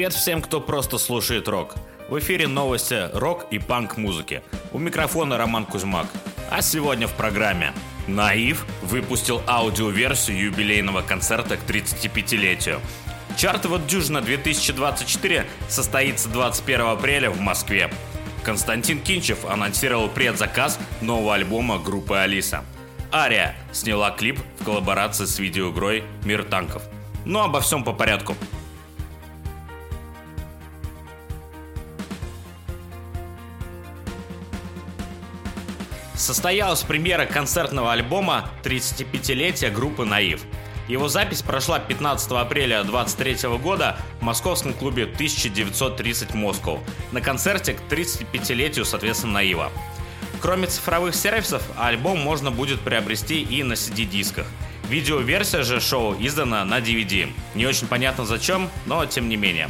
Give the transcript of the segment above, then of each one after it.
Привет всем, кто просто слушает рок. В эфире новости рок и панк музыки. У микрофона Роман Кузьмак. А сегодня в программе Наив выпустил аудиоверсию юбилейного концерта к 35-летию. Чартова дюжина 2024 состоится 21 апреля в Москве. Константин Кинчев анонсировал предзаказ нового альбома группы Алиса. Ария сняла клип в коллаборации с видеоигрой «Мир танков». Но обо всем по порядку. Состоялась премьера концертного альбома 35-летия группы «Наив». Его запись прошла 15 апреля 2023 года в московском клубе 1930 Москва на концерте к 35-летию, соответственно, Наива. Кроме цифровых сервисов, альбом можно будет приобрести и на CD-дисках. Видеоверсия же шоу издана на DVD. Не очень понятно зачем, но тем не менее.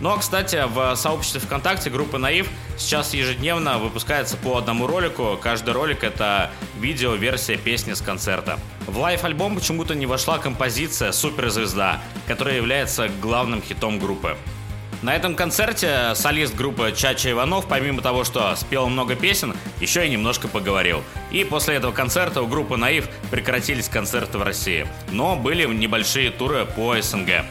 Но, кстати, в сообществе ВКонтакте группы Наив сейчас ежедневно выпускается по одному ролику. Каждый ролик это видео-версия песни с концерта. В live-альбом почему-то не вошла композиция «Суперзвезда», которая является главным хитом группы. На этом концерте солист группы Чача Иванов, помимо того, что спел много песен, еще и немножко поговорил. И после этого концерта у группы Наив прекратились концерты в России. Но были небольшие туры по СНГ.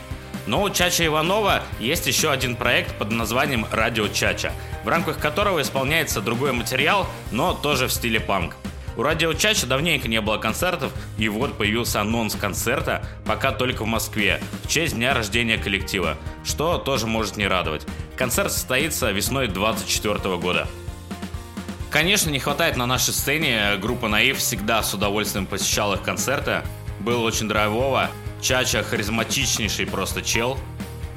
Но у Чача Иванова есть еще один проект под названием «Радио Чача», в рамках которого исполняется другой материал, но тоже в стиле панк. У Радио Чача давненько не было концертов, и вот появился анонс концерта, пока только в Москве, в честь дня рождения коллектива, что тоже может не радовать. Концерт состоится весной 2024 года. Конечно, не хватает на нашей сцене. Группа Наив всегда с удовольствием посещала их концерты. Было очень драйвово. Чача харизматичнейший просто чел.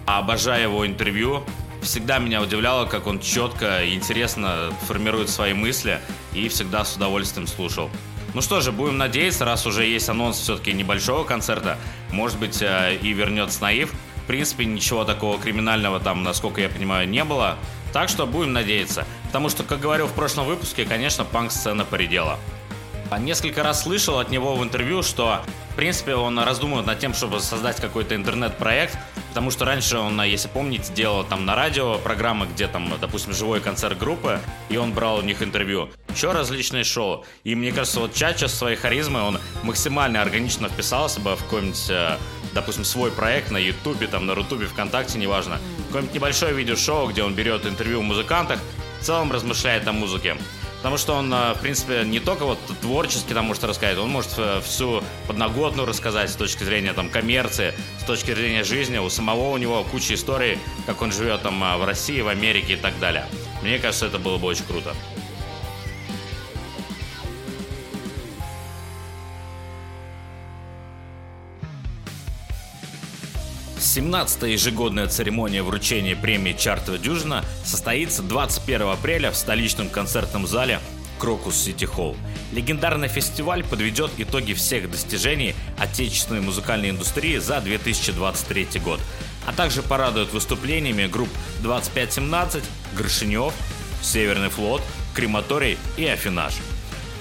Обожаю его интервью. Всегда меня удивляло, как он четко и интересно формирует свои мысли и всегда с удовольствием слушал. Ну что же, будем надеяться, раз уже есть анонс все-таки небольшого концерта, может быть э, и вернется Наив. В принципе, ничего такого криминального там, насколько я понимаю, не было. Так что будем надеяться. Потому что, как говорил в прошлом выпуске, конечно, панк-сцена поредела. Несколько раз слышал от него в интервью, что в принципе он раздумывает над тем, чтобы создать какой-то интернет-проект, потому что раньше он, если помните, делал там на радио программы, где там, допустим, живой концерт группы, и он брал у них интервью. Еще различные шоу. И мне кажется, вот Чача с своей харизмой, он максимально органично вписался бы в какой-нибудь э, допустим, свой проект на Ютубе, там, на Рутубе, ВКонтакте, неважно. Какое-нибудь небольшое видеошоу, где он берет интервью у музыкантах, в целом размышляет о музыке. Потому что он, э, в принципе, не только вот творчески там может рассказать, он может э, всю подноготную рассказать с точки зрения там коммерции, с точки зрения жизни. У самого у него куча историй, как он живет там э, в России, в Америке и так далее. Мне кажется, это было бы очень круто. 17-я ежегодная церемония вручения премии «Чартова дюжина» состоится 21 апреля в столичном концертном зале Крокус Сити Холл. Легендарный фестиваль подведет итоги всех достижений отечественной музыкальной индустрии за 2023 год, а также порадует выступлениями групп 2517, Горшинев, Северный флот, Крематорий и Афинаж.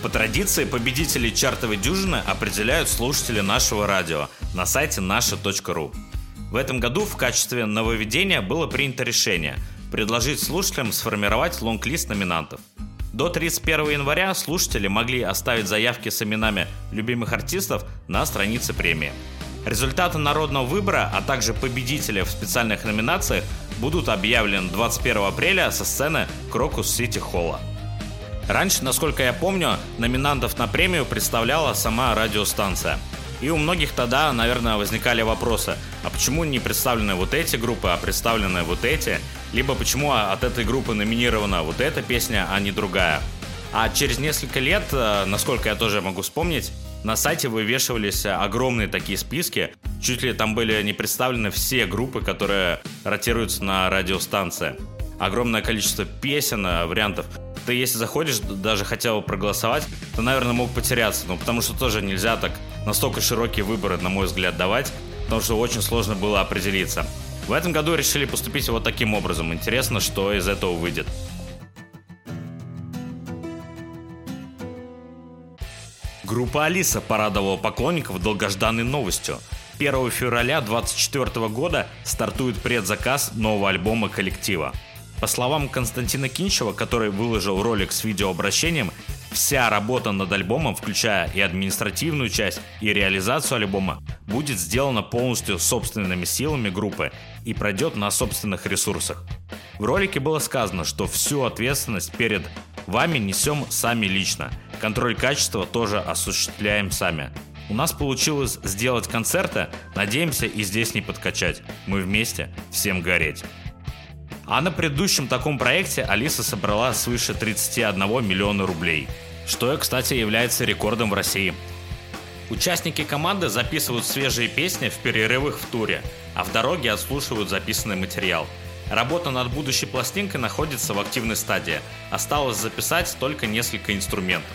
По традиции победители чартовой дюжины определяют слушатели нашего радио на сайте наша.ру. В этом году в качестве нововведения было принято решение предложить слушателям сформировать лонг-лист номинантов. До 31 января слушатели могли оставить заявки с именами любимых артистов на странице премии. Результаты народного выбора, а также победители в специальных номинациях будут объявлены 21 апреля со сцены Крокус Сити Холла. Раньше, насколько я помню, номинантов на премию представляла сама радиостанция – и у многих тогда, наверное, возникали вопросы, а почему не представлены вот эти группы, а представлены вот эти? Либо почему от этой группы номинирована вот эта песня, а не другая? А через несколько лет, э, насколько я тоже могу вспомнить, на сайте вывешивались огромные такие списки. Чуть ли там были не представлены все группы, которые ротируются на радиостанции. Огромное количество песен, э, вариантов ты если заходишь, даже хотел проголосовать, то, наверное, мог потеряться. Ну, потому что тоже нельзя так настолько широкие выборы, на мой взгляд, давать, потому что очень сложно было определиться. В этом году решили поступить вот таким образом. Интересно, что из этого выйдет. Группа Алиса порадовала поклонников долгожданной новостью. 1 февраля 2024 года стартует предзаказ нового альбома коллектива. По словам Константина Кинчева, который выложил ролик с видеообращением, вся работа над альбомом, включая и административную часть, и реализацию альбома, будет сделана полностью собственными силами группы и пройдет на собственных ресурсах. В ролике было сказано, что всю ответственность перед вами несем сами лично. Контроль качества тоже осуществляем сами. У нас получилось сделать концерты, надеемся и здесь не подкачать. Мы вместе, всем гореть. А на предыдущем таком проекте Алиса собрала свыше 31 миллиона рублей, что, кстати, является рекордом в России. Участники команды записывают свежие песни в перерывах в туре, а в дороге отслушивают записанный материал. Работа над будущей пластинкой находится в активной стадии. Осталось записать только несколько инструментов.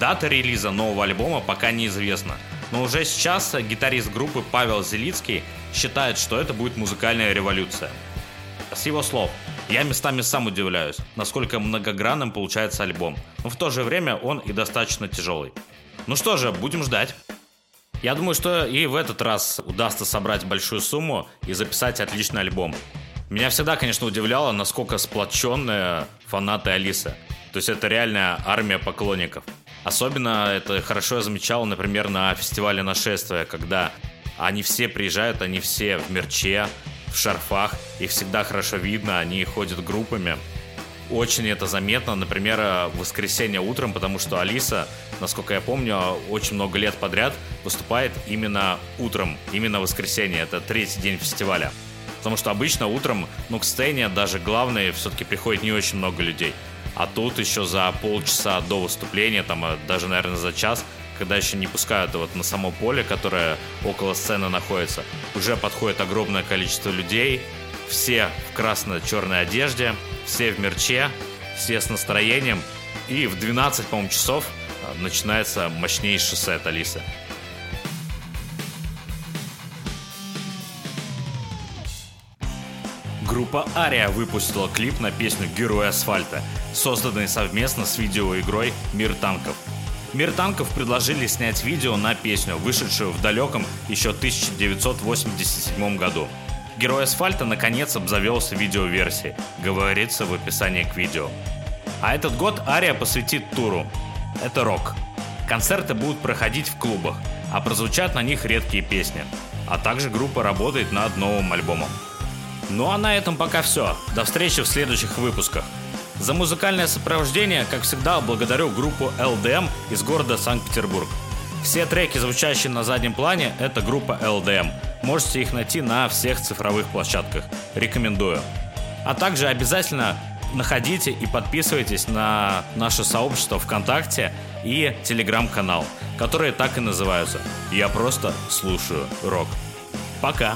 Дата релиза нового альбома пока неизвестна, но уже сейчас гитарист группы Павел Зелицкий считает, что это будет музыкальная революция. С его слов, я местами сам удивляюсь, насколько многогранным получается альбом, но в то же время он и достаточно тяжелый. Ну что же, будем ждать. Я думаю, что и в этот раз удастся собрать большую сумму и записать отличный альбом. Меня всегда, конечно, удивляло, насколько сплоченные фанаты Алисы. То есть это реальная армия поклонников. Особенно это хорошо я замечал, например, на фестивале нашествия, когда они все приезжают, они все в мерче, в шарфах, их всегда хорошо видно, они ходят группами. Очень это заметно, например, в воскресенье утром, потому что Алиса, насколько я помню, очень много лет подряд выступает именно утром, именно в воскресенье, это третий день фестиваля. Потому что обычно утром, ну, к сцене даже главные все-таки приходит не очень много людей. А тут еще за полчаса до выступления, там а даже, наверное, за час, когда еще не пускают вот на само поле, которое около сцены находится, уже подходит огромное количество людей, все в красно-черной одежде, все в мерче, все с настроением. И в 12, по-моему, часов а, начинается мощнейший сет Алисы. Группа Ария выпустила клип на песню «Герой асфальта», созданный совместно с видеоигрой «Мир танков». «Мир танков» предложили снять видео на песню, вышедшую в далеком еще 1987 году. «Герой асфальта» наконец обзавелся видеоверсией, говорится в описании к видео. А этот год Ария посвятит туру. Это рок. Концерты будут проходить в клубах, а прозвучат на них редкие песни. А также группа работает над новым альбомом. Ну а на этом пока все. До встречи в следующих выпусках. За музыкальное сопровождение, как всегда, благодарю группу LDM из города Санкт-Петербург. Все треки, звучащие на заднем плане, это группа LDM. Можете их найти на всех цифровых площадках. Рекомендую. А также обязательно находите и подписывайтесь на наше сообщество ВКонтакте и Телеграм-канал, которые так и называются «Я просто слушаю рок». Пока!